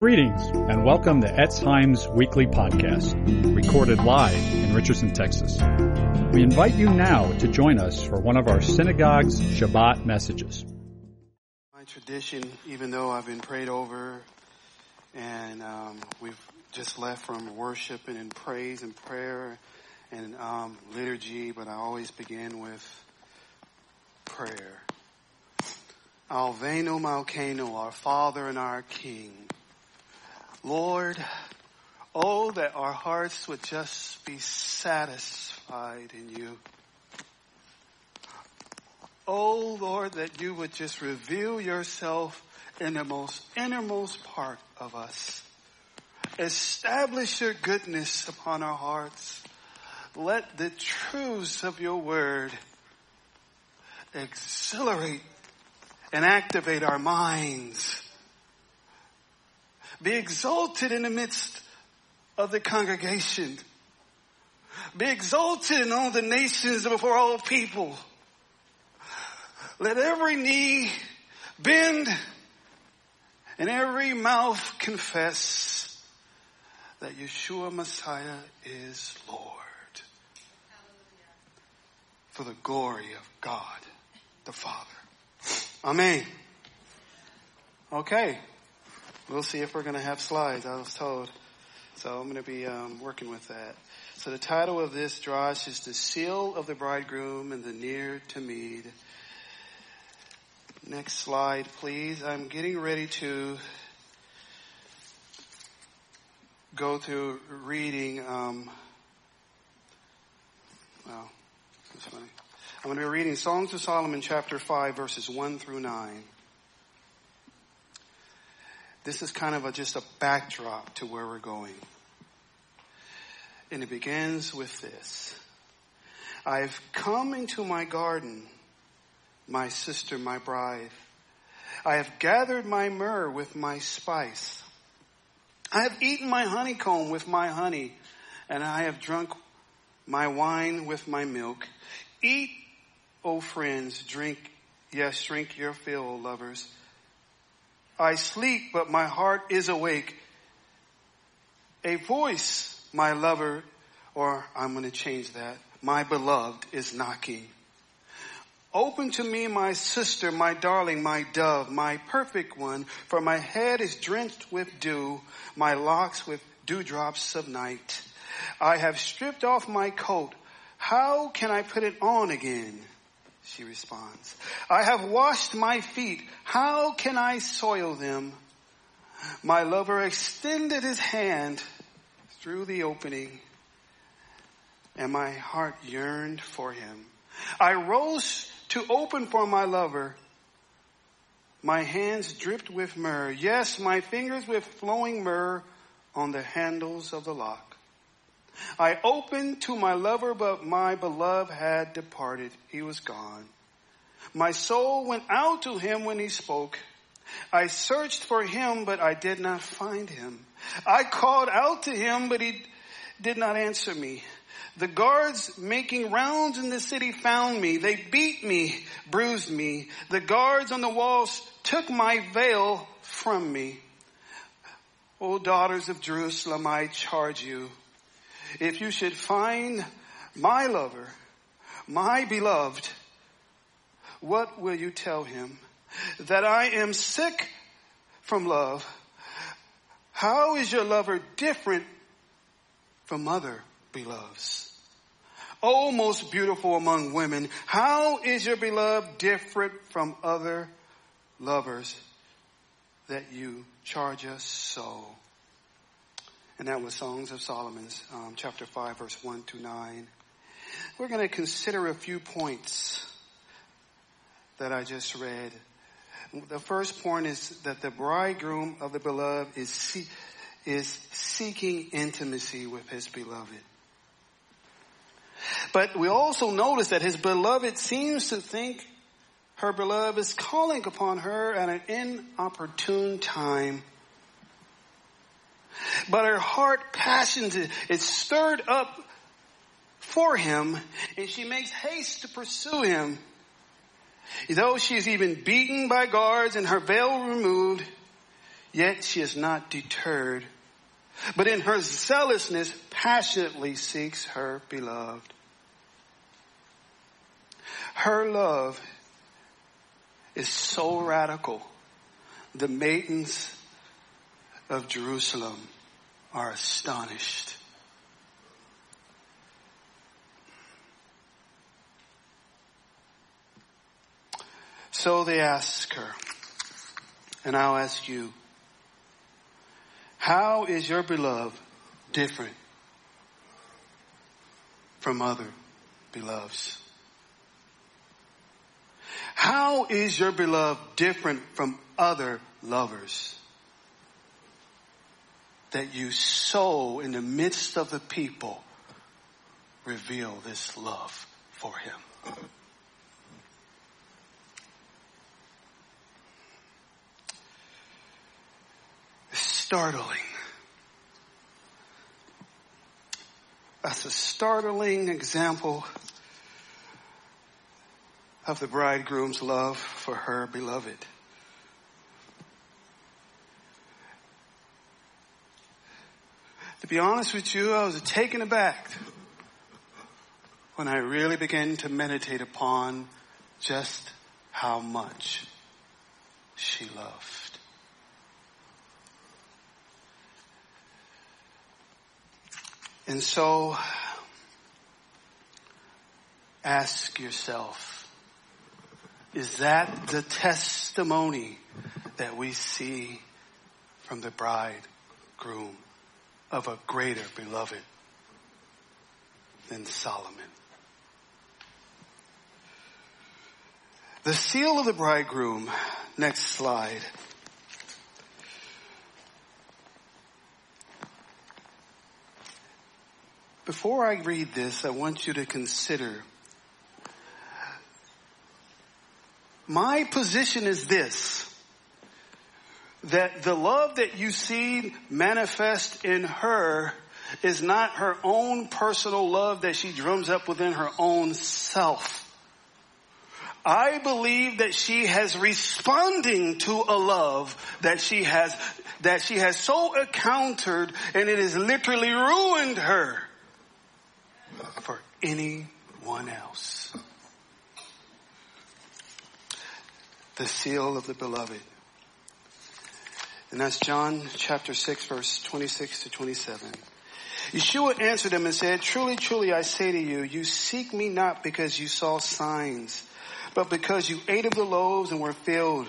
Greetings and welcome to Etz Chaim's weekly podcast, recorded live in Richardson, Texas. We invite you now to join us for one of our synagogue's Shabbat messages. My tradition, even though I've been prayed over and um, we've just left from worship and in praise and prayer and um, liturgy, but I always begin with prayer. Avinu Malkenu, our Father and our King. Lord, oh, that our hearts would just be satisfied in you. Oh, Lord, that you would just reveal yourself in the most innermost part of us. Establish your goodness upon our hearts. Let the truths of your word exhilarate and activate our minds be exalted in the midst of the congregation. Be exalted in all the nations before all people. Let every knee bend and every mouth confess that Yeshua Messiah is Lord. For the glory of God the Father. Amen. Okay. We'll see if we're going to have slides. I was told. So I'm going to be um, working with that. So the title of this drash is The Seal of the Bridegroom and the Near to Tamid. Next slide, please. I'm getting ready to go through reading. Um, wow, that's funny. I'm going to be reading Songs of Solomon, chapter 5, verses 1 through 9. This is kind of a, just a backdrop to where we're going. And it begins with this. I've come into my garden, my sister, my bride. I have gathered my myrrh with my spice. I have eaten my honeycomb with my honey, and I have drunk my wine with my milk. Eat, O friends, drink, yes, drink your fill, lovers. I sleep, but my heart is awake. A voice, my lover, or I'm going to change that. My beloved is knocking. Open to me, my sister, my darling, my dove, my perfect one, for my head is drenched with dew, my locks with dewdrops of night. I have stripped off my coat. How can I put it on again? She responds, I have washed my feet. How can I soil them? My lover extended his hand through the opening and my heart yearned for him. I rose to open for my lover. My hands dripped with myrrh. Yes, my fingers with flowing myrrh on the handles of the lock. I opened to my lover, but my beloved had departed. He was gone. My soul went out to him when he spoke. I searched for him, but I did not find him. I called out to him, but he did not answer me. The guards making rounds in the city found me. They beat me, bruised me. The guards on the walls took my veil from me. O daughters of Jerusalem, I charge you, if you should find my lover, my beloved, what will you tell him? That I am sick from love. How is your lover different from other beloveds? Oh, most beautiful among women, how is your beloved different from other lovers that you charge us so? And that was Songs of Solomon's, um, chapter 5, verse 1 to 9. We're going to consider a few points that I just read. The first point is that the bridegroom of the beloved is, see- is seeking intimacy with his beloved. But we also notice that his beloved seems to think her beloved is calling upon her at an inopportune time but her heart passions is stirred up for him and she makes haste to pursue him. Though she is even beaten by guards and her veil removed, yet she is not deterred, but in her zealousness passionately seeks her beloved. Her love is so radical. The maidens of Jerusalem are astonished. So they ask her, and I'll ask you, how is your beloved different from other beloveds? How is your beloved different from other lovers? That you so in the midst of the people reveal this love for him. startling. That's a startling example of the bridegroom's love for her beloved. To be honest with you, I was taken aback when I really began to meditate upon just how much she loved. And so ask yourself, is that the testimony that we see from the bridegroom of a greater beloved than Solomon? The seal of the bridegroom, next slide. Before I read this, I want you to consider my position is this that the love that you see manifest in her is not her own personal love that she drums up within her own self. I believe that she has responding to a love that she has, that she has so encountered and it has literally ruined her for anyone else. The seal of the beloved. And that's John chapter 6 verse 26 to 27. Yeshua answered them and said, truly, truly, I say to you, you seek me not because you saw signs, but because you ate of the loaves and were filled.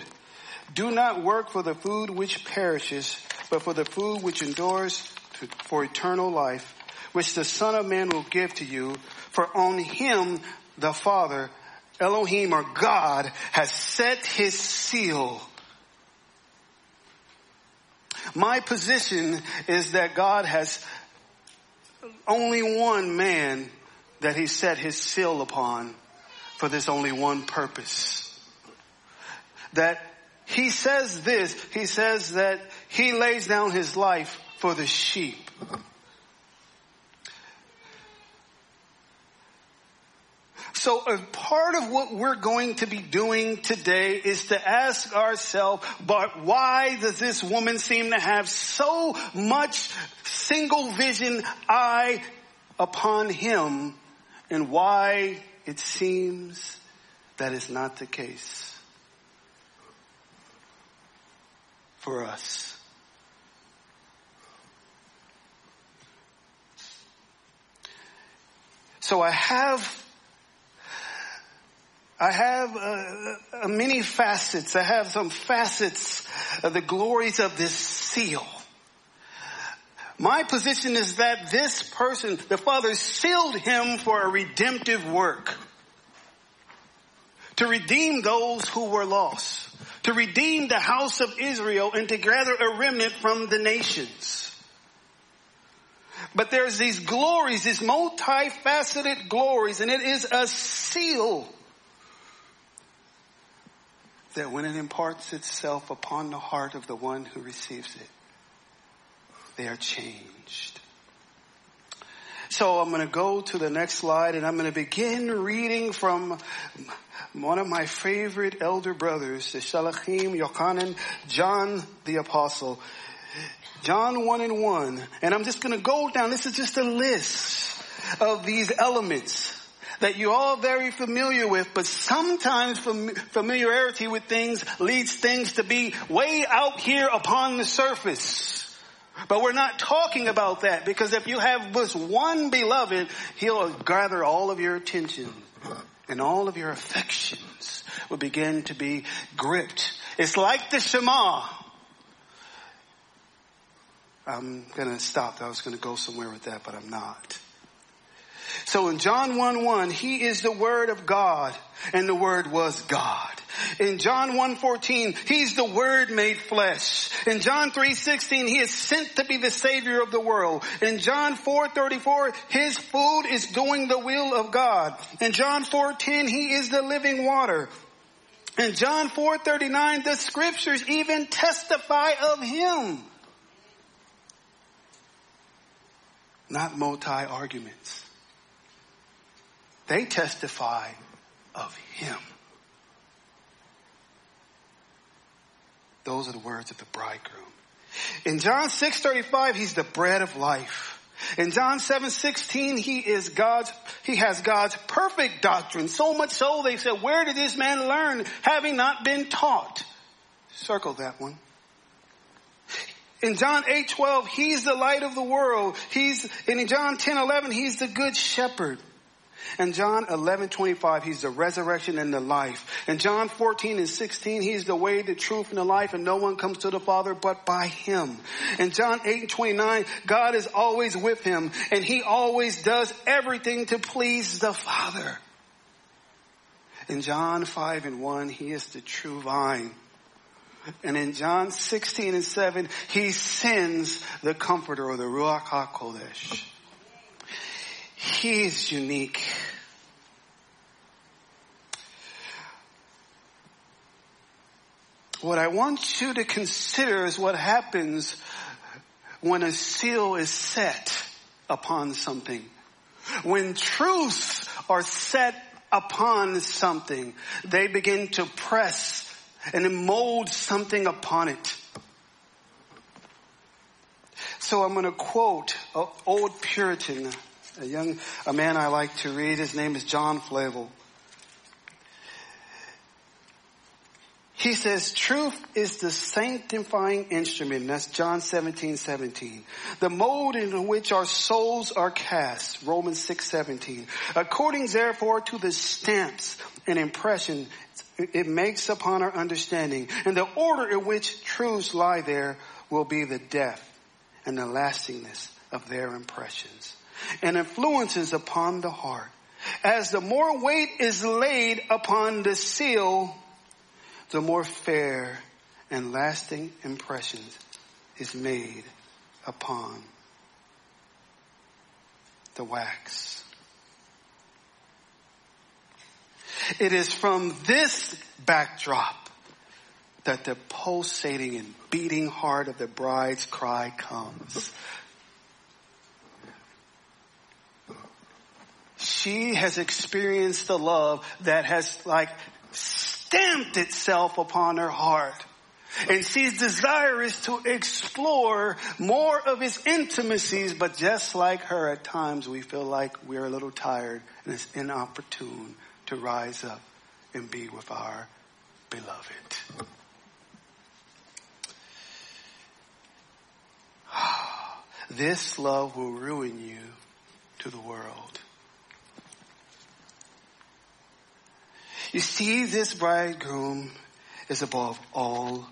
Do not work for the food which perishes, but for the food which endures to, for eternal life, which the Son of Man will give to you, for on him the Father, Elohim or God, has set his seal. My position is that God has only one man that he set his seal upon for this only one purpose. That he says this, he says that he lays down his life for the sheep. So a part of what we're going to be doing today is to ask ourselves, but why does this woman seem to have so much single vision eye upon him and why it seems that is not the case for us. So I have I have uh, uh, many facets. I have some facets of the glories of this seal. My position is that this person, the Father sealed him for a redemptive work. To redeem those who were lost. To redeem the house of Israel and to gather a remnant from the nations. But there's these glories, these multifaceted glories, and it is a seal that when it imparts itself upon the heart of the one who receives it, they are changed. So I'm going to go to the next slide and I'm going to begin reading from one of my favorite elder brothers, the Shalachim, Yochanan, John the Apostle. John 1 and 1. And I'm just going to go down. This is just a list of these elements that you're all very familiar with, but sometimes familiarity with things leads things to be way out here upon the surface. But we're not talking about that because if you have this one beloved, he'll gather all of your attention and all of your affections will begin to be gripped. It's like the Shema. I'm gonna stop. I was gonna go somewhere with that, but I'm not. So in John 1 1, He is the Word of God, and the Word was God. In John 1:14, he's the word made flesh. In John 3:16, he is sent to be the savior of the world. In John 4:34, his food is doing the will of God. In John 4:10, he is the living water. In John 4:39, the scriptures even testify of him. Not multi arguments. They testify of him. Those are the words of the bridegroom. In John 6:35, he's the bread of life. In John 7:16, he is God's he has God's perfect doctrine. So much so they said, "Where did this man learn having not been taught?" Circle that one. In John 8:12, he's the light of the world. He's and in John 10:11, he's the good shepherd. In John 11, 25, he's the resurrection and the life. In John 14 and 16, he's the way, the truth, and the life, and no one comes to the Father but by him. In John 8 and 29, God is always with him, and he always does everything to please the Father. In John 5 and 1, he is the true vine. And in John 16 and 7, he sends the comforter or the Ruach HaKodesh. He is unique. What I want you to consider is what happens when a seal is set upon something. When truths are set upon something, they begin to press and mold something upon it. So I'm going to quote an old Puritan a young, a man I like to read. His name is John Flavel. He says, truth is the sanctifying instrument. That's John 17, 17. The mold in which our souls are cast. Romans 6, 17. According therefore to the stamps and impression it makes upon our understanding and the order in which truths lie there will be the depth and the lastingness of their impressions and influences upon the heart. As the more weight is laid upon the seal, the more fair and lasting impressions is made upon the wax. It is from this backdrop that the pulsating and beating heart of the bride's cry comes. She has experienced the love that has like stamped itself upon her heart. And she's desirous to explore more of his intimacies, but just like her, at times we feel like we're a little tired and it's inopportune to rise up and be with our beloved. This love will ruin you to the world. You see, this bridegroom is above all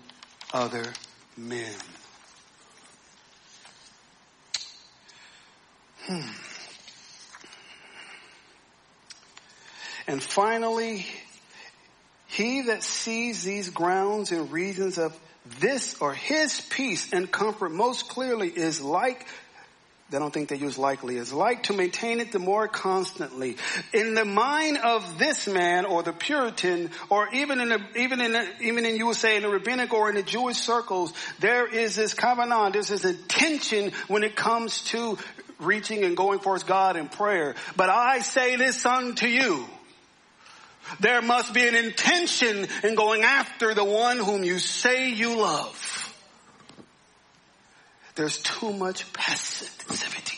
other men. Hmm. And finally, he that sees these grounds and reasons of this or his peace and comfort most clearly is like I don't think they use likely is like to maintain it the more constantly. In the mind of this man or the Puritan or even in the, even in the, even in you say in the rabbinic or in the Jewish circles, there is this kavanah, there's this intention when it comes to reaching and going towards God in prayer. But I say this unto you. There must be an intention in going after the one whom you say you love. There's too much passivity.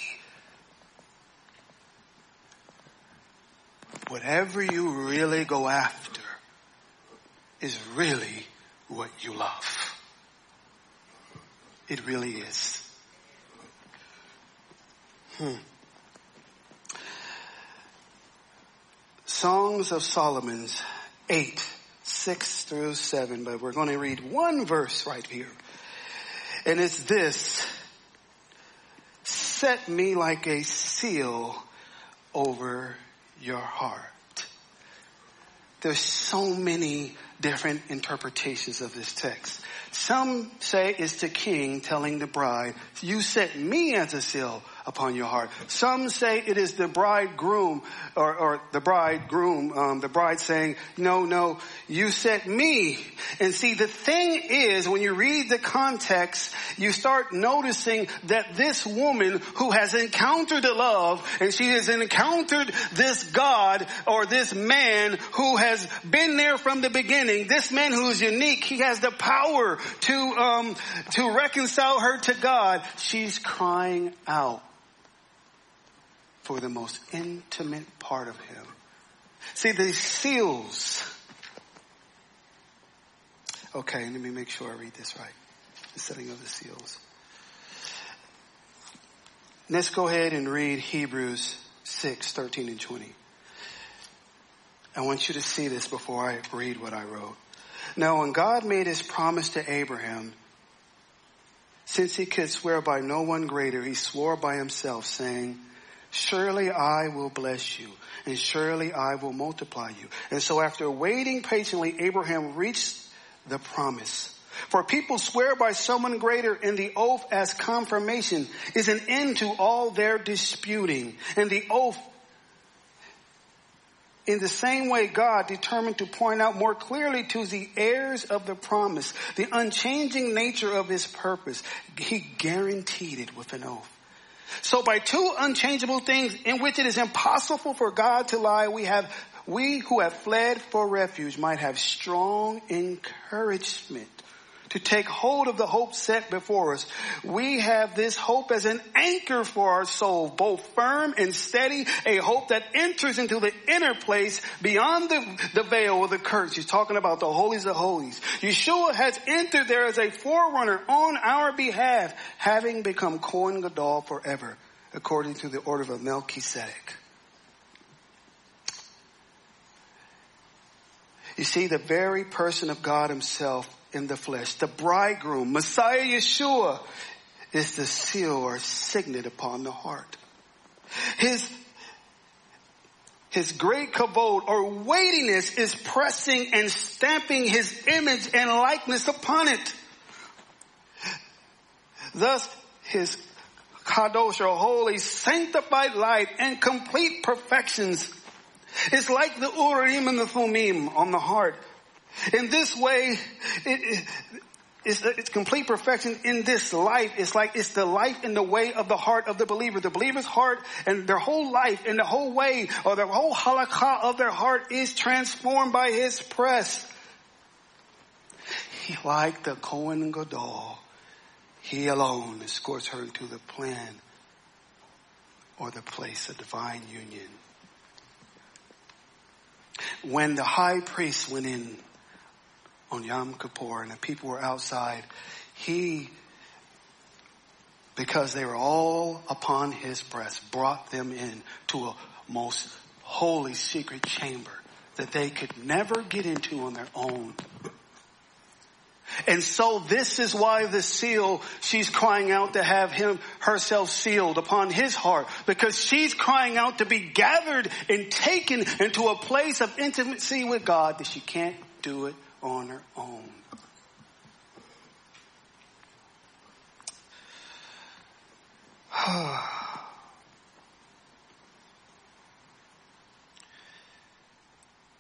Whatever you really go after is really what you love. It really is. Hmm. Songs of Solomon's 8, 6 through 7, but we're going to read one verse right here. And it's this. Set me like a seal over your heart. There's so many different interpretations of this text. Some say it's the king telling the bride, you set me as a seal upon your heart. Some say it is the bridegroom or, or the bridegroom, um, the bride saying, no, no, you sent me. And see, the thing is, when you read the context, you start noticing that this woman who has encountered the love and she has encountered this God or this man who has been there from the beginning, this man who is unique, he has the power to, um, to reconcile her to God. She's crying out for the most intimate part of him. See, these seals. Okay, let me make sure I read this right. The setting of the seals. Let's go ahead and read Hebrews 6, 13 and 20. I want you to see this before I read what I wrote. Now, when God made his promise to Abraham, since he could swear by no one greater, he swore by himself, saying, Surely I will bless you, and surely I will multiply you. And so after waiting patiently, Abraham reached the promise. For people swear by someone greater and the oath as confirmation is an end to all their disputing. And the oath in the same way, God determined to point out more clearly to the heirs of the promise the unchanging nature of his purpose. He guaranteed it with an oath. So by two unchangeable things in which it is impossible for God to lie, we have, we who have fled for refuge might have strong encouragement to take hold of the hope set before us. We have this hope as an anchor for our soul, both firm and steady, a hope that enters into the inner place beyond the, the veil of the curtain. He's talking about the holies of holies. Yeshua has entered there as a forerunner on our behalf, having become Kohen Gadol forever, according to the order of Melchizedek. You see, the very person of God himself in the flesh. The bridegroom, Messiah Yeshua, is the seal or signet upon the heart. His, his great kavod or weightiness is pressing and stamping his image and likeness upon it. Thus, his kadosh or holy, sanctified light and complete perfections is like the urim and the thummim on the heart in this way, it, it's, it's, complete perfection in this life. It's like it's the life in the way of the heart of the believer. The believer's heart and their whole life and the whole way or the whole halakha of their heart is transformed by his press. He, like the Kohen Gadol, he alone escorts her into the plan or the place of divine union. When the high priest went in on Yom Kippur and the people were outside, he, because they were all upon his breast, brought them in to a most holy secret chamber that they could never get into on their own. And so this is why the seal, she's crying out to have him, herself sealed upon his heart because she's crying out to be gathered and taken into a place of intimacy with God that she can't do it on her own.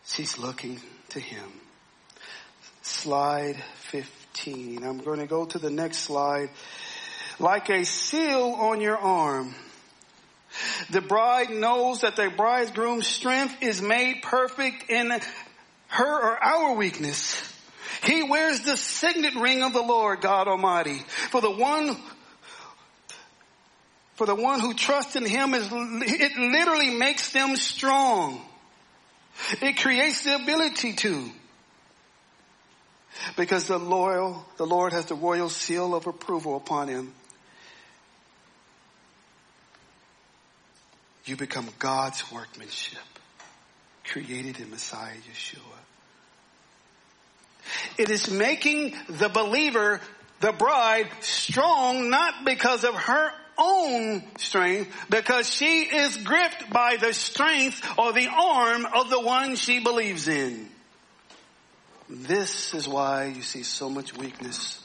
She's looking to him. Slide 15. I'm going to go to the next slide. Like a seal on your arm. The bride knows that the bridegroom's strength is made perfect in her or our weakness. He wears the signet ring of the Lord God Almighty. For the one for the one who trusts in him is it literally makes them strong. It creates the ability to. Because the loyal, the Lord has the royal seal of approval upon him. You become God's workmanship, created in Messiah Yeshua. It is making the believer, the bride, strong not because of her own strength, because she is gripped by the strength or the arm of the one she believes in. This is why you see so much weakness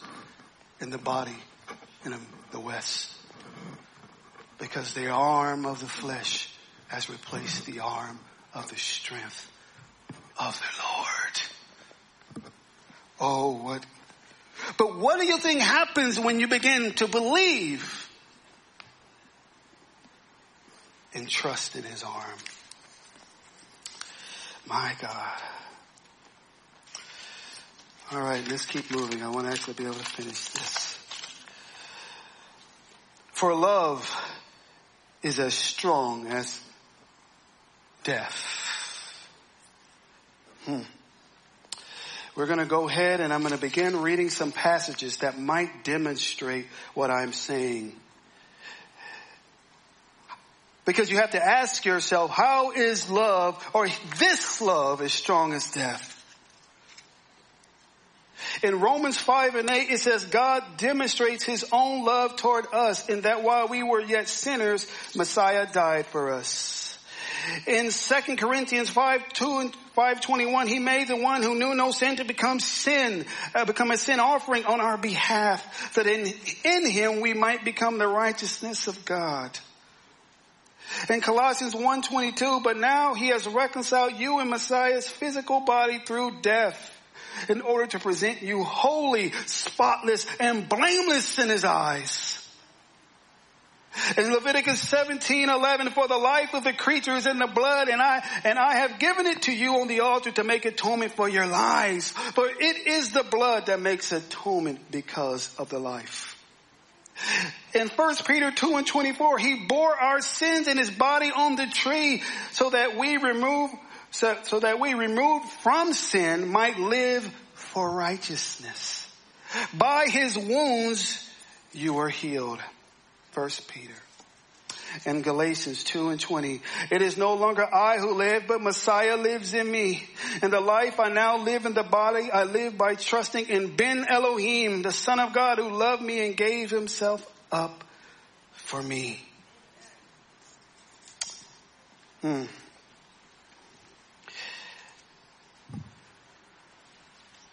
in the body in the West. Because the arm of the flesh has replaced the arm of the strength of the Lord. Oh, what? But what do you think happens when you begin to believe and trust in his arm? My God. All right, let's keep moving. I want to actually be able to finish this. For love is as strong as death. Hmm. We're going to go ahead and I'm going to begin reading some passages that might demonstrate what I'm saying. Because you have to ask yourself, how is love, or this love as strong as death? In Romans 5 and 8, it says God demonstrates his own love toward us in that while we were yet sinners, Messiah died for us. In 2 Corinthians 5, 2 and 521, he made the one who knew no sin to become sin, uh, become a sin offering on our behalf, that in, in him we might become the righteousness of God. In Colossians 1.22, but now he has reconciled you in Messiah's physical body through death in order to present you holy, spotless, and blameless in his eyes. In Leviticus 17, 11, for the life of the creature is in the blood and I, and I have given it to you on the altar to make atonement for your lives. For it is the blood that makes atonement because of the life. In 1 Peter 2 and 24, he bore our sins in his body on the tree so that we remove so, so that we removed from sin might live for righteousness. By his wounds you were healed. First Peter. And Galatians 2 and 20. It is no longer I who live, but Messiah lives in me. And the life I now live in the body, I live by trusting in Ben Elohim, the Son of God who loved me and gave himself up for me. Hmm.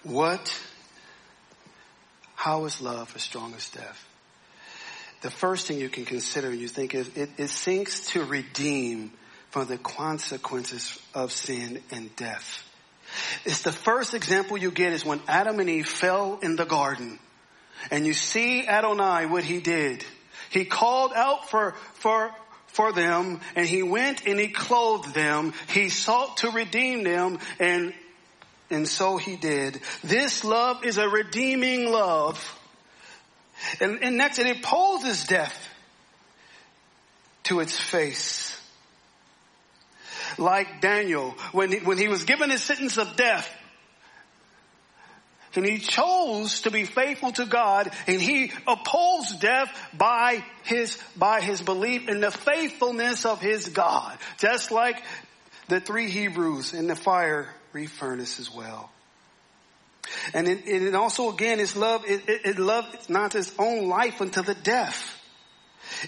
What, how is love as strong as death? The first thing you can consider, you think is it, it seeks to redeem from the consequences of sin and death. It's the first example you get is when Adam and Eve fell in the garden. And you see Adonai, what he did. He called out for, for, for them and he went and he clothed them. He sought to redeem them and and so he did. This love is a redeeming love. And, and next, it opposes death to its face. Like Daniel, when he, when he was given his sentence of death, and he chose to be faithful to God and he opposed death by his, by his belief in the faithfulness of his God. Just like the three Hebrews in the fire refurnace as well. And it, it also again is love, it, it, it loves not its own life unto the death.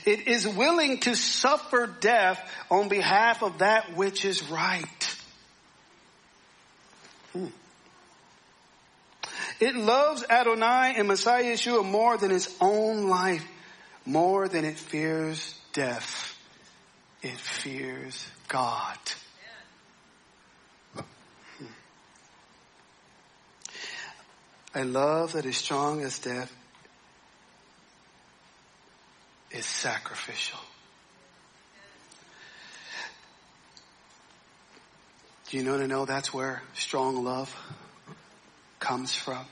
It is willing to suffer death on behalf of that which is right. Hmm. It loves Adonai and Messiah Yeshua more than its own life, more than it fears death. It fears God. A love that is strong as death is sacrificial. Do you know to know that's where strong love comes from?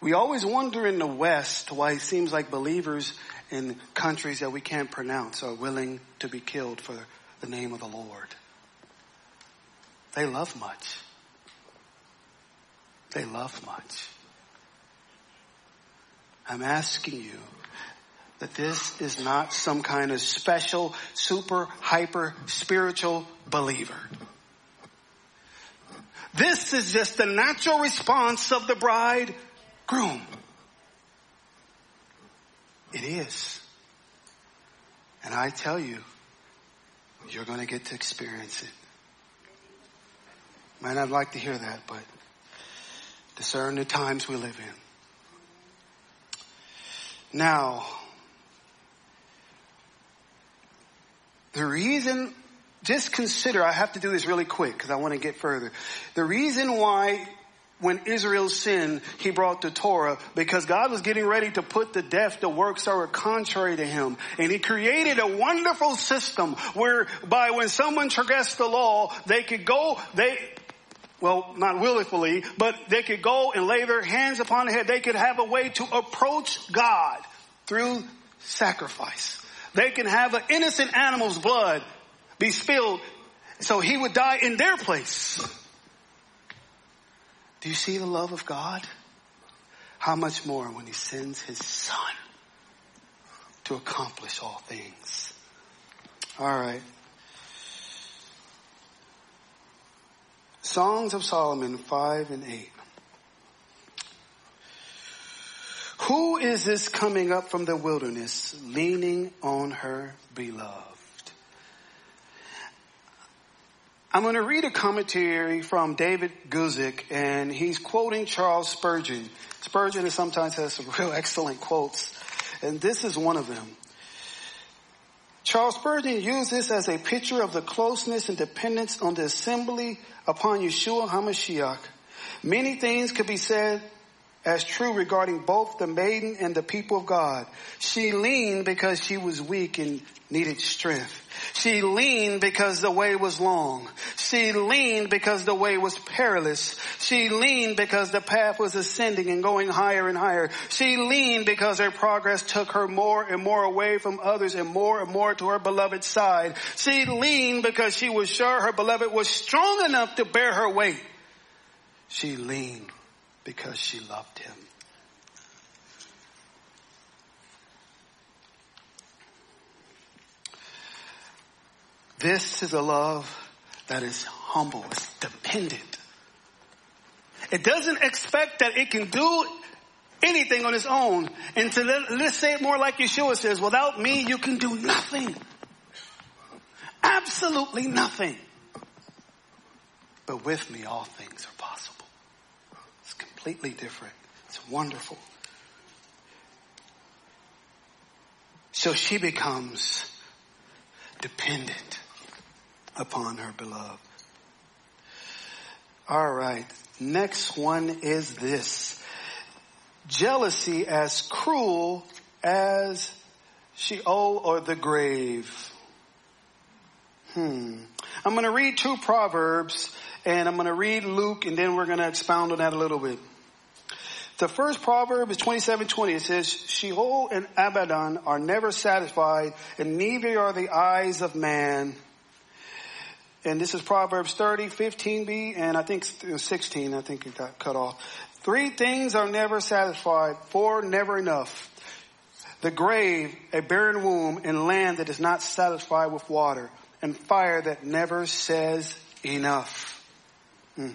We always wonder in the West why it seems like believers in countries that we can't pronounce are willing to be killed for the name of the Lord. They love much. They love much. I'm asking you that this is not some kind of special, super, hyper spiritual believer. This is just the natural response of the bride groom. It is. And I tell you, you're going to get to experience it. Might not like to hear that, but discern the times we live in. Now, the reason, just consider, I have to do this really quick because I want to get further. The reason why when Israel sinned, he brought the Torah because God was getting ready to put to death the works that were contrary to him. And he created a wonderful system whereby when someone transgressed the law, they could go, they, well, not willfully, but they could go and lay their hands upon the head. They could have a way to approach God through sacrifice. They can have an innocent animal's blood be spilled so he would die in their place. Do you see the love of God? How much more when he sends his son to accomplish all things? All right. Songs of Solomon 5 and 8. Who is this coming up from the wilderness, leaning on her beloved? I'm going to read a commentary from David Guzik, and he's quoting Charles Spurgeon. Spurgeon sometimes has some real excellent quotes, and this is one of them. Charles Spurgeon used this as a picture of the closeness and dependence on the assembly upon Yeshua HaMashiach. Many things could be said as true regarding both the maiden and the people of God. She leaned because she was weak and needed strength. She leaned because the way was long. She leaned because the way was perilous. She leaned because the path was ascending and going higher and higher. She leaned because her progress took her more and more away from others and more and more to her beloved side. She leaned because she was sure her beloved was strong enough to bear her weight. She leaned because she loved him. This is a love that is humble, it's dependent. It doesn't expect that it can do anything on its own. And to let, let's say it more like Yeshua says, without me you can do nothing. Absolutely nothing. But with me all things are possible. It's completely different. It's wonderful. So she becomes dependent upon her beloved. All right. Next one is this. Jealousy as cruel as Sheol or the grave. Hmm. I'm going to read two proverbs and I'm going to read Luke and then we're going to expound on that a little bit. The first proverb is 27:20. It says, "Sheol and Abaddon are never satisfied, and neither are the eyes of man." And this is Proverbs 30, 15b, and I think 16, I think it got cut off. Three things are never satisfied, four never enough. The grave, a barren womb, and land that is not satisfied with water, and fire that never says enough. Hmm.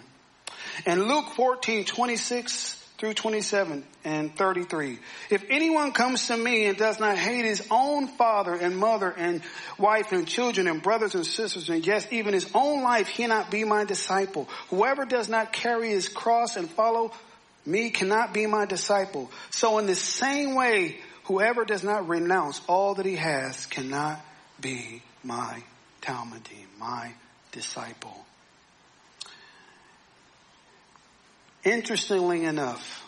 And Luke 14, 26 through 27 and 33. If anyone comes to me and does not hate his own father and mother and wife and children and brothers and sisters and yes, even his own life he cannot be my disciple. Whoever does not carry his cross and follow me cannot be my disciple. So in the same way, whoever does not renounce all that he has cannot be my Talmudim, my disciple. Interestingly enough,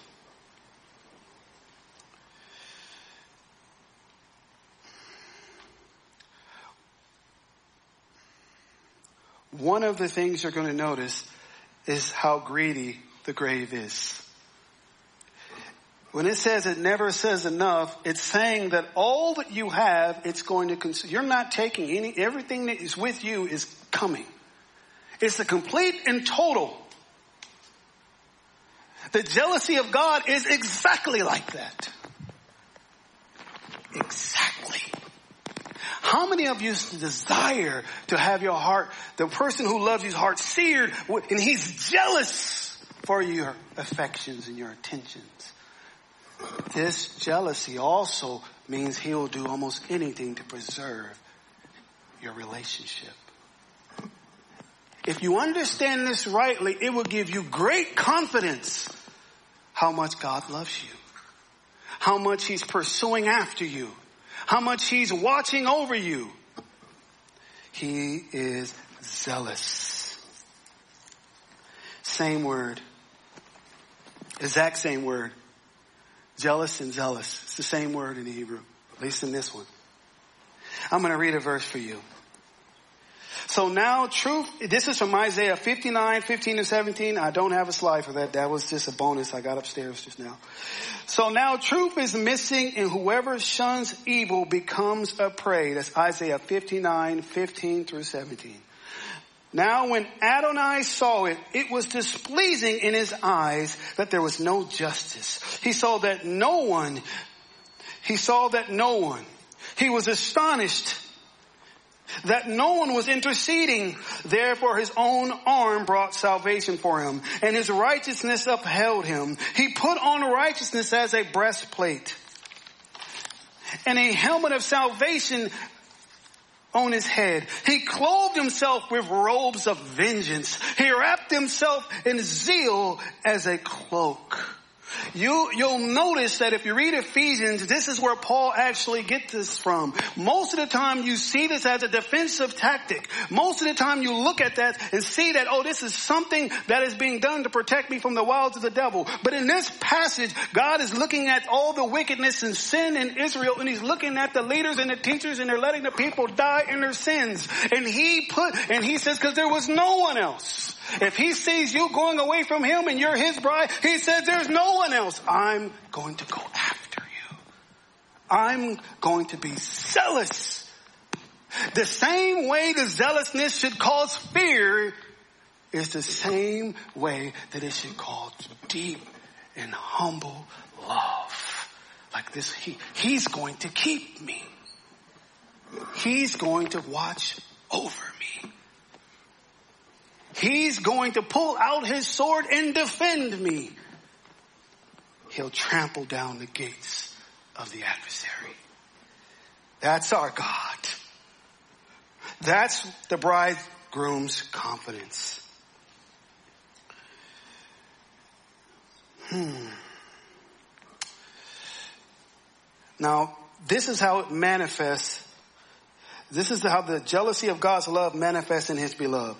one of the things you're going to notice is how greedy the grave is. When it says it never says enough, it's saying that all that you have, it's going to consume. You're not taking any, everything that is with you is coming. It's the complete and total. The jealousy of God is exactly like that. Exactly. How many of you desire to have your heart, the person who loves you's heart seared, and he's jealous for your affections and your attentions? This jealousy also means he'll do almost anything to preserve your relationship. If you understand this rightly, it will give you great confidence how much God loves you, how much he's pursuing after you, how much he's watching over you. He is zealous. Same word. Exact same word. Jealous and zealous. It's the same word in Hebrew, at least in this one. I'm going to read a verse for you. So now truth, this is from Isaiah 59, 15 to 17. I don't have a slide for that. That was just a bonus I got upstairs just now. So now truth is missing and whoever shuns evil becomes a prey. That's Isaiah 59, 15 through 17. Now when Adonai saw it, it was displeasing in his eyes that there was no justice. He saw that no one, he saw that no one, he was astonished that no one was interceding. Therefore his own arm brought salvation for him and his righteousness upheld him. He put on righteousness as a breastplate and a helmet of salvation on his head. He clothed himself with robes of vengeance. He wrapped himself in zeal as a cloak. You, you'll notice that if you read Ephesians, this is where Paul actually gets this from. Most of the time you see this as a defensive tactic. Most of the time you look at that and see that, oh, this is something that is being done to protect me from the wiles of the devil. But in this passage, God is looking at all the wickedness and sin in Israel and he's looking at the leaders and the teachers and they're letting the people die in their sins. And he put, and he says, cause there was no one else. If he sees you going away from him and you're his bride, he says there's no one else. I'm going to go after you. I'm going to be zealous. The same way the zealousness should cause fear is the same way that it should cause deep and humble love. Like this, he, he's going to keep me. He's going to watch over me. He's going to pull out his sword and defend me. He'll trample down the gates of the adversary. That's our God. That's the bridegroom's confidence. Hmm. Now, this is how it manifests. This is how the jealousy of God's love manifests in His beloved.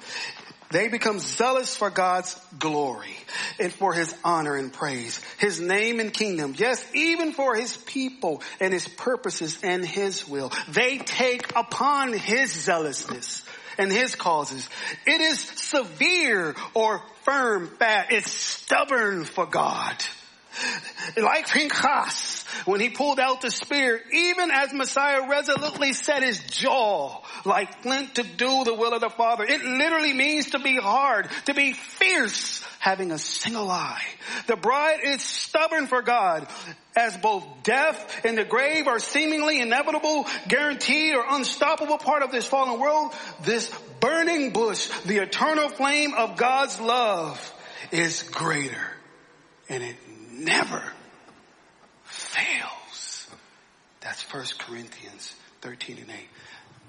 They become zealous for God's glory and for his honor and praise, his name and kingdom. Yes, even for his people and his purposes and his will. They take upon his zealousness and his causes. It is severe or firm, fat. It's stubborn for God. Like Pinchas, when he pulled out the spear, even as Messiah resolutely set his jaw, like flint to do the will of the Father. It literally means to be hard, to be fierce, having a single eye. The bride is stubborn for God, as both death and the grave are seemingly inevitable, guaranteed, or unstoppable part of this fallen world. This burning bush, the eternal flame of God's love, is greater, and it never fails. That's 1 Corinthians 13 and 8.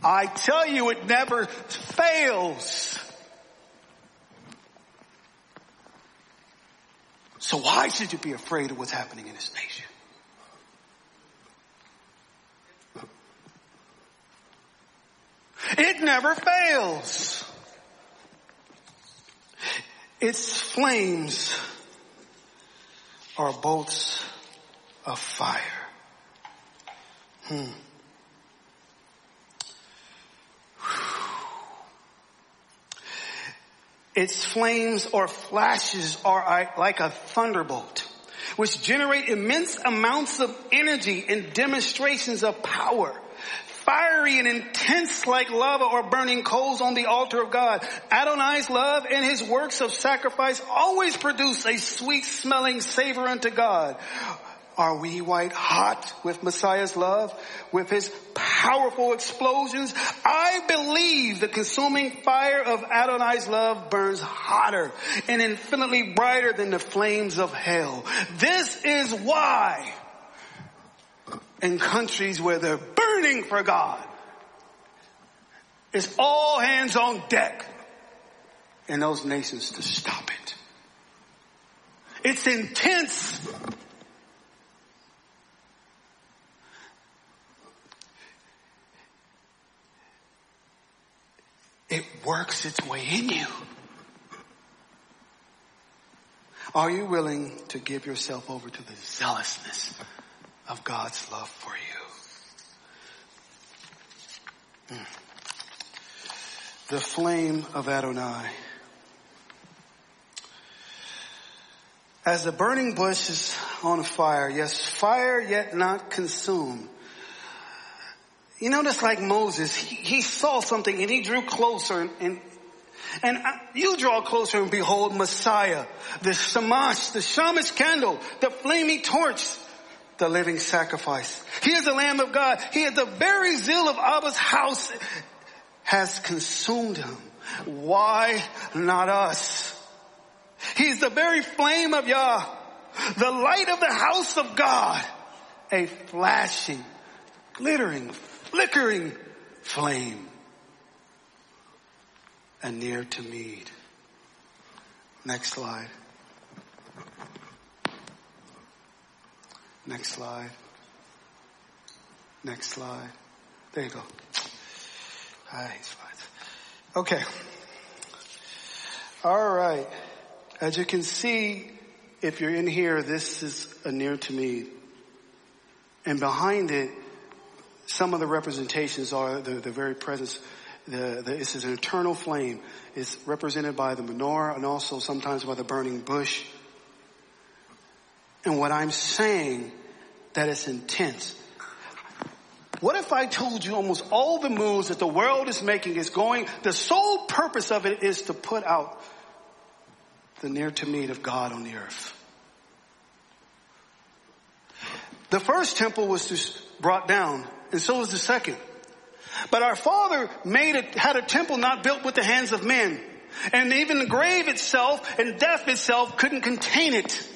I tell you it never fails. So why should you be afraid of what's happening in this nation? It never fails. Its flames are bolts of fire. Hmm. Its flames or flashes are like a thunderbolt, which generate immense amounts of energy and demonstrations of power. Fiery and intense like lava or burning coals on the altar of God. Adonai's love and his works of sacrifice always produce a sweet smelling savor unto God. Are we white hot with Messiah's love? With his powerful explosions? I believe the consuming fire of Adonai's love burns hotter and infinitely brighter than the flames of hell. This is why in countries where they're burning for God, it's all hands on deck in those nations to stop it. It's intense. Works its way in you. Are you willing to give yourself over to the zealousness of God's love for you? Mm. The flame of Adonai. As the burning bush is on a fire, yes, fire yet not consumed. You notice like Moses, he, he saw something and he drew closer and, and, and uh, you draw closer and behold Messiah, the shamash, the shamash candle, the flaming torch, the living sacrifice. He is the Lamb of God. He is the very zeal of Abba's house has consumed him. Why not us? He's the very flame of Yah, the light of the house of God, a flashing, glittering flickering flame and ner tamid. Next slide. Next slide. Next slide. There you go. I hate slides. Okay. All right. As you can see, if you're in here, this is a ner tamid. And behind it some of the representations are the, the very presence, the, the, this is an eternal flame. It's represented by the menorah and also sometimes by the burning bush. And what I'm saying, that it's intense. What if I told you almost all the moves that the world is making is going, the sole purpose of it is to put out the ner tamid of God on the earth. The first temple was brought down and so was the second. But our father made it, had a temple not built with the hands of men. And even the grave itself and death itself couldn't contain it.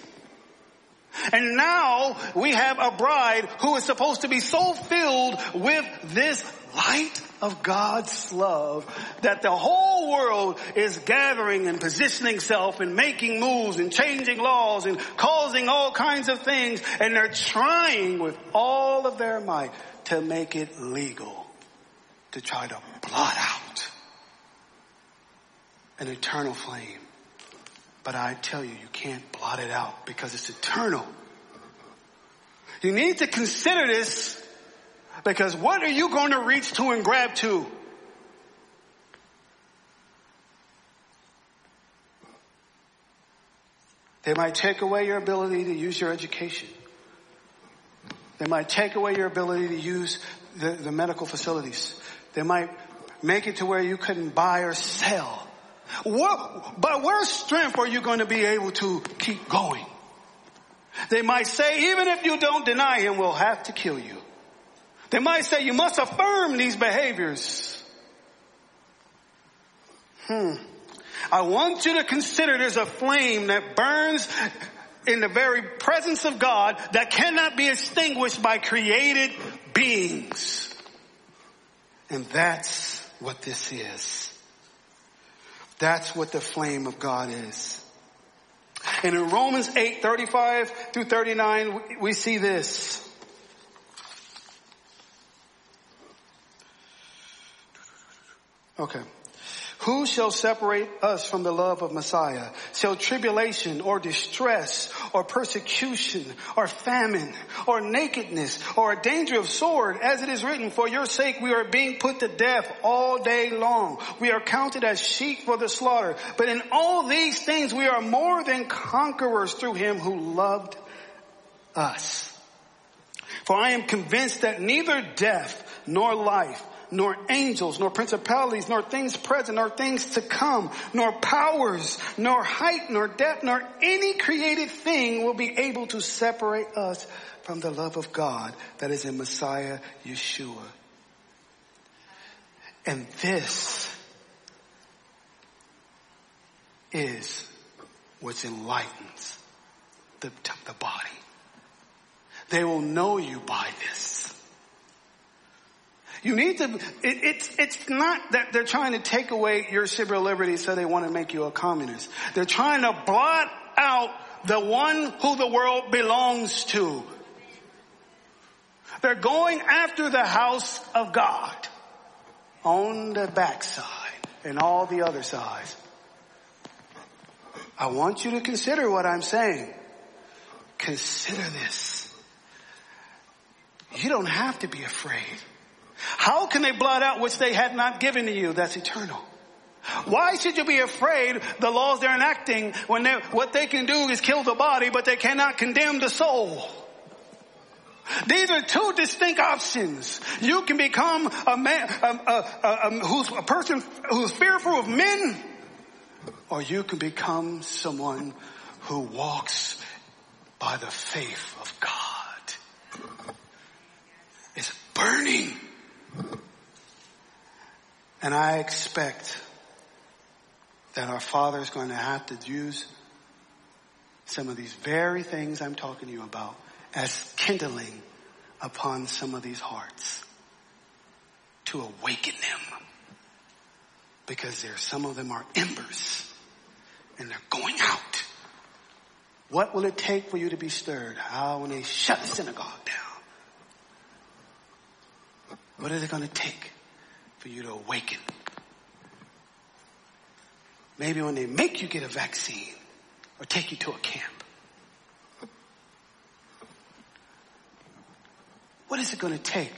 And now we have a bride who is supposed to be so filled with this light of God's love that the whole world is gathering and positioning self and making moves and changing laws and causing all kinds of things and they're trying with all of their might to make it legal to try to blot out an eternal flame. But I tell you, you can't blot it out because it's eternal. You need to consider this because what are you going to reach to and grab to? They might take away your ability to use your education. They might take away your ability to use the, the medical facilities. They might make it to where you couldn't buy or sell. What, by where strength are you going to be able to keep going? They might say, even if you don't deny him, we'll have to kill you. They might say, you must affirm these behaviors. Hmm. I want you to consider there's a flame that burns in the very presence of God that cannot be extinguished by created beings. And that's what this is. That's what the flame of God is. And in Romans 8, 35 through 39, we see this. Okay. Who shall separate us from the love of Messiah? Shall tribulation or distress or persecution or famine or nakedness or a danger of sword, as it is written, for your sake we are being put to death all day long. We are counted as sheep for the slaughter. But in all these things we are more than conquerors through him who loved us. For I am convinced that neither death nor life, nor angels, nor principalities, nor things present, nor things to come, nor powers, nor height, nor depth, nor any created thing will be able to separate us from the love of God that is in Messiah Yeshua. And this is what enlightens the, the body. They will know you by this. You need to, it, it's, it's not that they're trying to take away your civil liberties so they want to make you a communist. They're trying to blot out the one who the world belongs to. They're going after the house of God on the backside and all the other sides. I want you to consider what I'm saying. Consider this. You don't have to be afraid. How can they blot out which they had not given to you that's eternal? Why should you be afraid the laws they're enacting when what they can do is kill the body, but they cannot condemn the soul? These are two distinct options. You can become a man, a, a, a, who's a person who's fearful of men, or you can become someone who walks by the faith of God. It's burning. And I expect that our Father is going to have to use some of these very things I'm talking to you about as kindling upon some of these hearts to awaken them. Because there, some of them are embers and they're going out. What will it take for you to be stirred? How when they shut the synagogue down? What is it going to take for you to awaken? Maybe when they make you get a vaccine or take you to a camp. What is it going to take?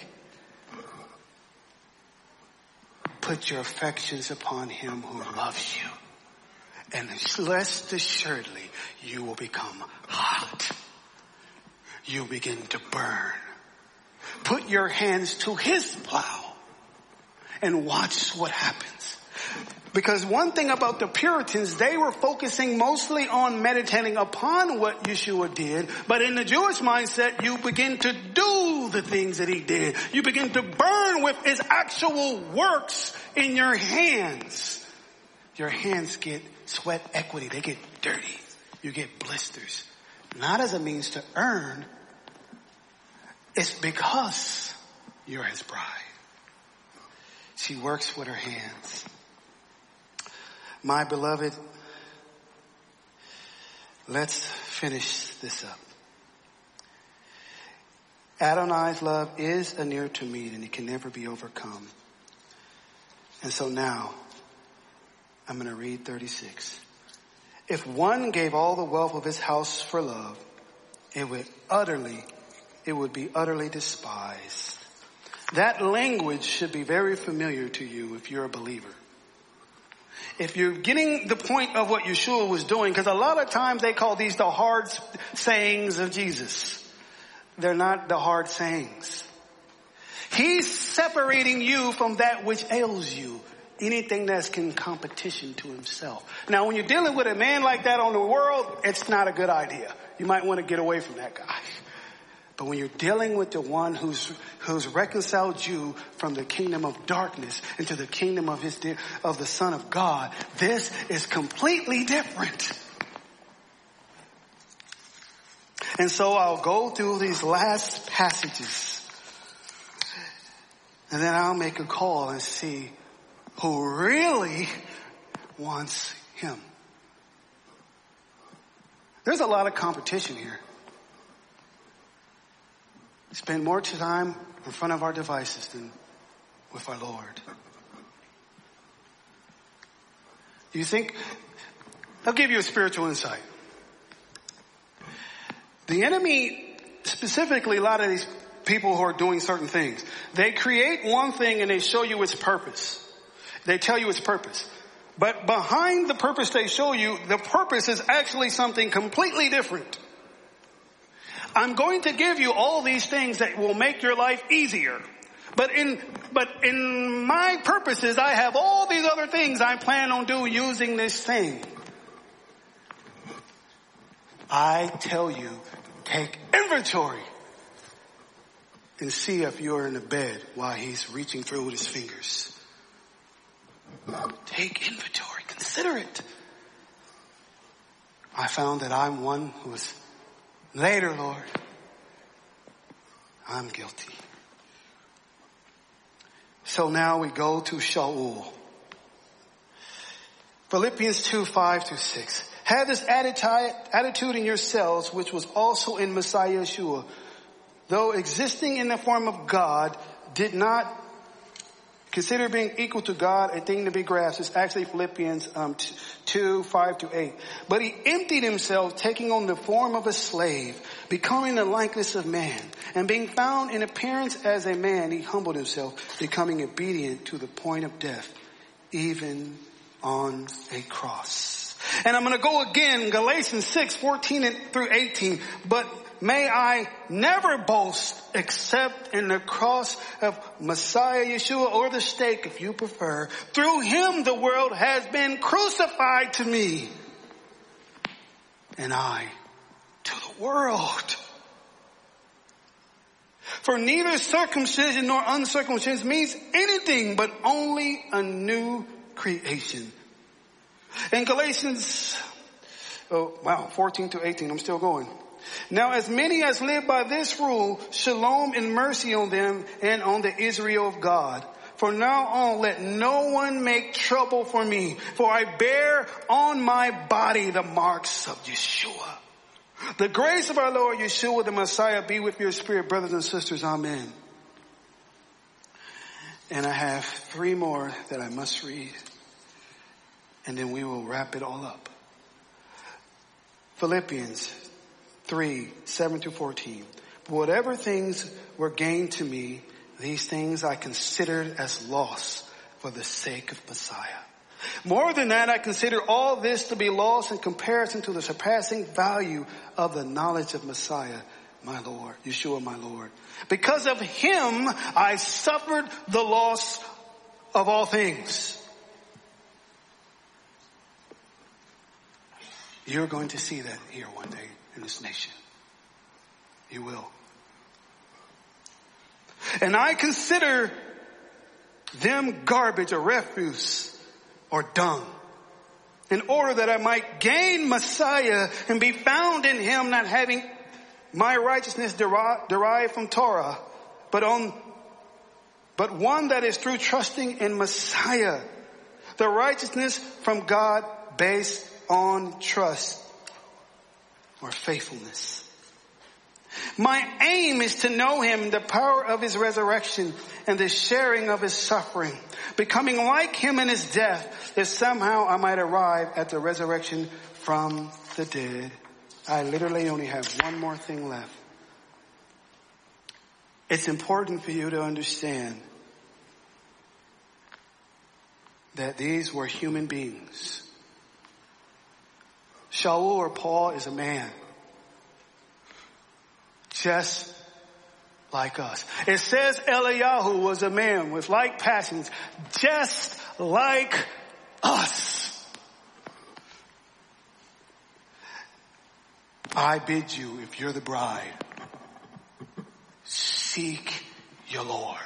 Put your affections upon him who loves you. And rest assuredly, you will become hot. You begin to burn. Put your hands to his plow and watch what happens. Because one thing about the Puritans, they were focusing mostly on meditating upon what Yeshua did. But in the Jewish mindset, you begin to do the things that he did. You begin to burn with his actual works in your hands. Your hands get sweat equity. They get dirty. You get blisters. Not as a means to earn. It's because you're his bride. She works with her hands. My beloved, let's finish this up. Adonai's love is a ner tamid and it can never be overcome. And so now, I'm going to read 36. If one gave all the wealth of his house for love, it would utterly, it would be utterly despised. That language should be very familiar to you if you're a believer if you're getting the point of what Yeshua was doing, because a lot of times they call these the hard sayings of Jesus. They're not the hard sayings. He's separating you from that which ails you. Anything that's in competition to himself. Now when you're dealing with a man like that on the world, it's not a good idea. You might want to get away from that guy. But when you're dealing with the one who's, who's reconciled you from the kingdom of darkness into the kingdom of his, of the son of God, this is completely different. And so I'll go through these last passages and then I'll make a call and see who really wants him. There's a lot of competition here spend more time in front of our devices than with our Lord. Do you think, I'll give you a spiritual insight. The enemy, specifically a lot of these people who are doing certain things, they create one thing and they show you its purpose. They tell you its purpose. But behind the purpose they show you, the purpose is actually something completely different. I'm going to give you all these things that will make your life easier. But in, but in my purposes, I have all these other things I plan on doing using this thing. I tell you, take inventory and see if you're in the bed while he's reaching through with his fingers. Take inventory. Consider it. I found that I'm one who was later, Lord. I'm guilty. So now we go to Shaul. Philippians 2, 5 to 6. Have this attitude in yourselves, which was also in Messiah Yeshua, though existing in the form of God, did not consider being equal to God a thing to be grasped. It's actually Philippians um, 2, 5 to 8. But he emptied himself, taking on the form of a slave, becoming the likeness of man. And being found in appearance as a man, he humbled himself, becoming obedient to the point of death, even on a cross. And I'm going to go again, Galatians 6, 14 through 18. But may I never boast except in the cross of Messiah Yeshua or the stake if you prefer. Through him the world has been crucified to me and I to the world. For neither circumcision nor uncircumcision means anything but only a new creation. In Galatians, oh wow, 14 to 18, I'm still going. Now as many as live by this rule, shalom and mercy on them and on the Israel of God. For now on, let no one make trouble for me, for I bear on my body the marks of Yeshua. The grace of our Lord Yeshua the Messiah be with your spirit, brothers and sisters. Amen. And I have three more that I must read and then we will wrap it all up. Philippians 3, 7 to 14. Whatever things were gained to me, these things I considered as loss for the sake of Messiah. More than that, I consider all this to be lost in comparison to the surpassing value of the knowledge of Messiah, my Lord, Yeshua, my Lord. Because of him, I suffered the loss of all things You're going to see that here one day in this nation. You will. And I consider them garbage or refuse or dung in order that I might gain Messiah and be found in him not having my righteousness derived from Torah, but on, but one that is through trusting in Messiah, the righteousness from God based on trust or faithfulness. My aim is to know him, the power of his resurrection and the sharing of his suffering, becoming like him in his death, that somehow I might arrive at the resurrection from the dead. I literally only have one more thing left. It's important for you to understand that these were human beings Shaul or Paul is a man. Just like us. It says Eliyahu was a man with like passions, just like us. I bid you, if you're the bride, seek your Lord.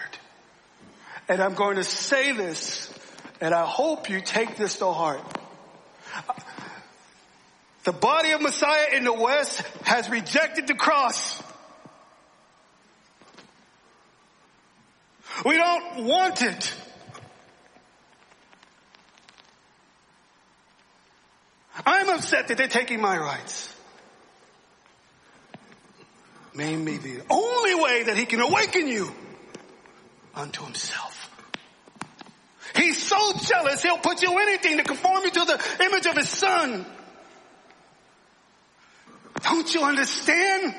And I'm going to say this, and I hope you take this to heart. The body of Messiah in the West has rejected the cross. We don't want it. I'm upset that they're taking my rights. May be the only way that he can awaken you unto himself. He's so jealous, he'll put you anything to conform you to the image of his son. Don't you understand?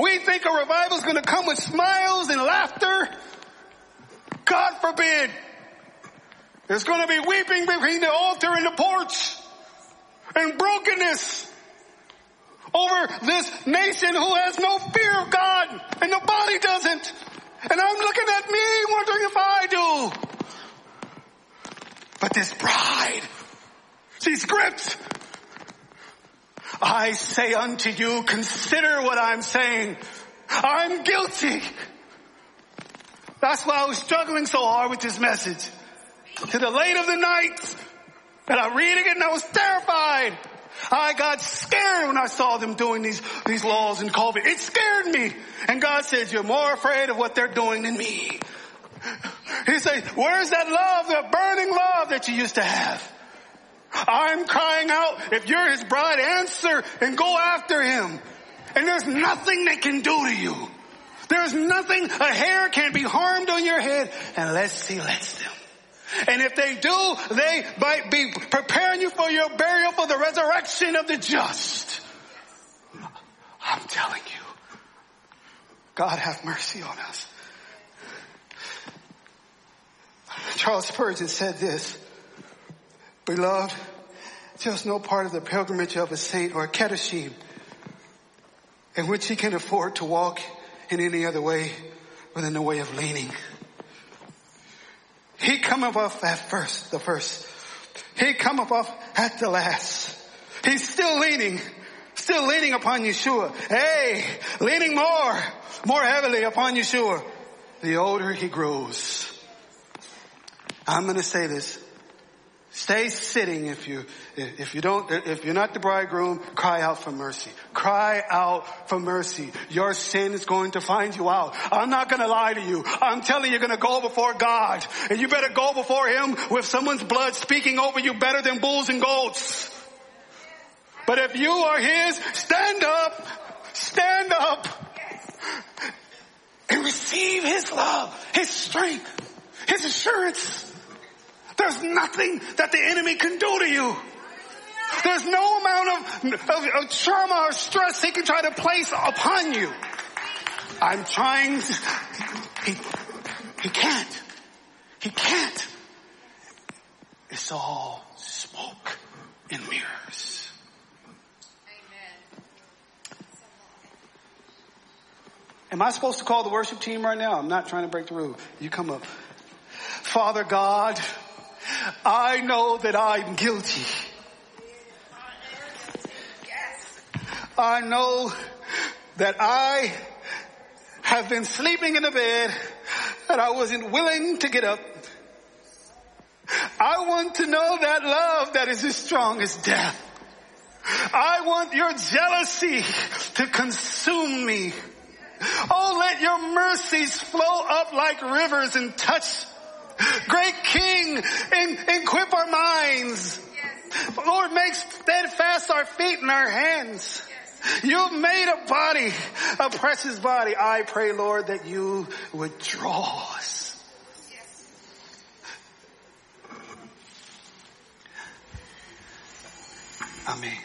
We think a revival is going to come with smiles and laughter. God forbid. There's going to be weeping between the altar and the porch and brokenness over this nation who has no fear of God and the body doesn't. And I'm looking at me wondering if I do. But this bride, she's gripped. I say unto you, consider what I'm saying. I'm guilty. That's why I was struggling so hard with this message. To the late of the night, and I'm reading it and I was terrified. I got scared when I saw them doing these, these laws in COVID. It scared me. And God says, you're more afraid of what they're doing than me. He said, where's that love, that burning love that you used to have? I'm crying out, if you're his bride, answer and go after him. And there's nothing they can do to you. There's nothing, a hair can be harmed on your head unless he lets them. And if they do, they might be preparing you for your burial for the resurrection of the just. I'm telling you, God have mercy on us. Charles Spurgeon said this, Beloved, just no part of the pilgrimage of a saint or a catechism in which he can afford to walk in any other way within the way of leaning. He cometh off at first, the first. He cometh off at the last. He's still leaning, still leaning upon Yeshua. Hey, leaning more, more heavily upon Yeshua. The older he grows. I'm going to say this. Stay sitting if you, if you don't, if you're not the bridegroom, cry out for mercy. Cry out for mercy. Your sin is going to find you out. I'm not going to lie to you. I'm telling you, you're going to go before God and you better go before Him with someone's blood speaking over you better than bulls and goats. But if you are His, stand up, stand up and receive His love, His strength, His assurance. There's nothing that the enemy can do to you. There's no amount of, of, of trauma or stress he can try to place upon you. I'm trying, to, he, he can't. He can't. It's all smoke and mirrors. Amen. Am I supposed to call the worship team right now? I'm not trying to break the rule. You come up. Father God, I know that I'm guilty. I know that I have been sleeping in the bed and I wasn't willing to get up. I want to know that love that is as strong as death. I want your jealousy to consume me. Oh, let your mercies flow up like rivers and touch Great King, and equip our minds. Lord, make steadfast our feet and our hands. You've made a body, a precious body. I pray, Lord, that you would draw us. Amen.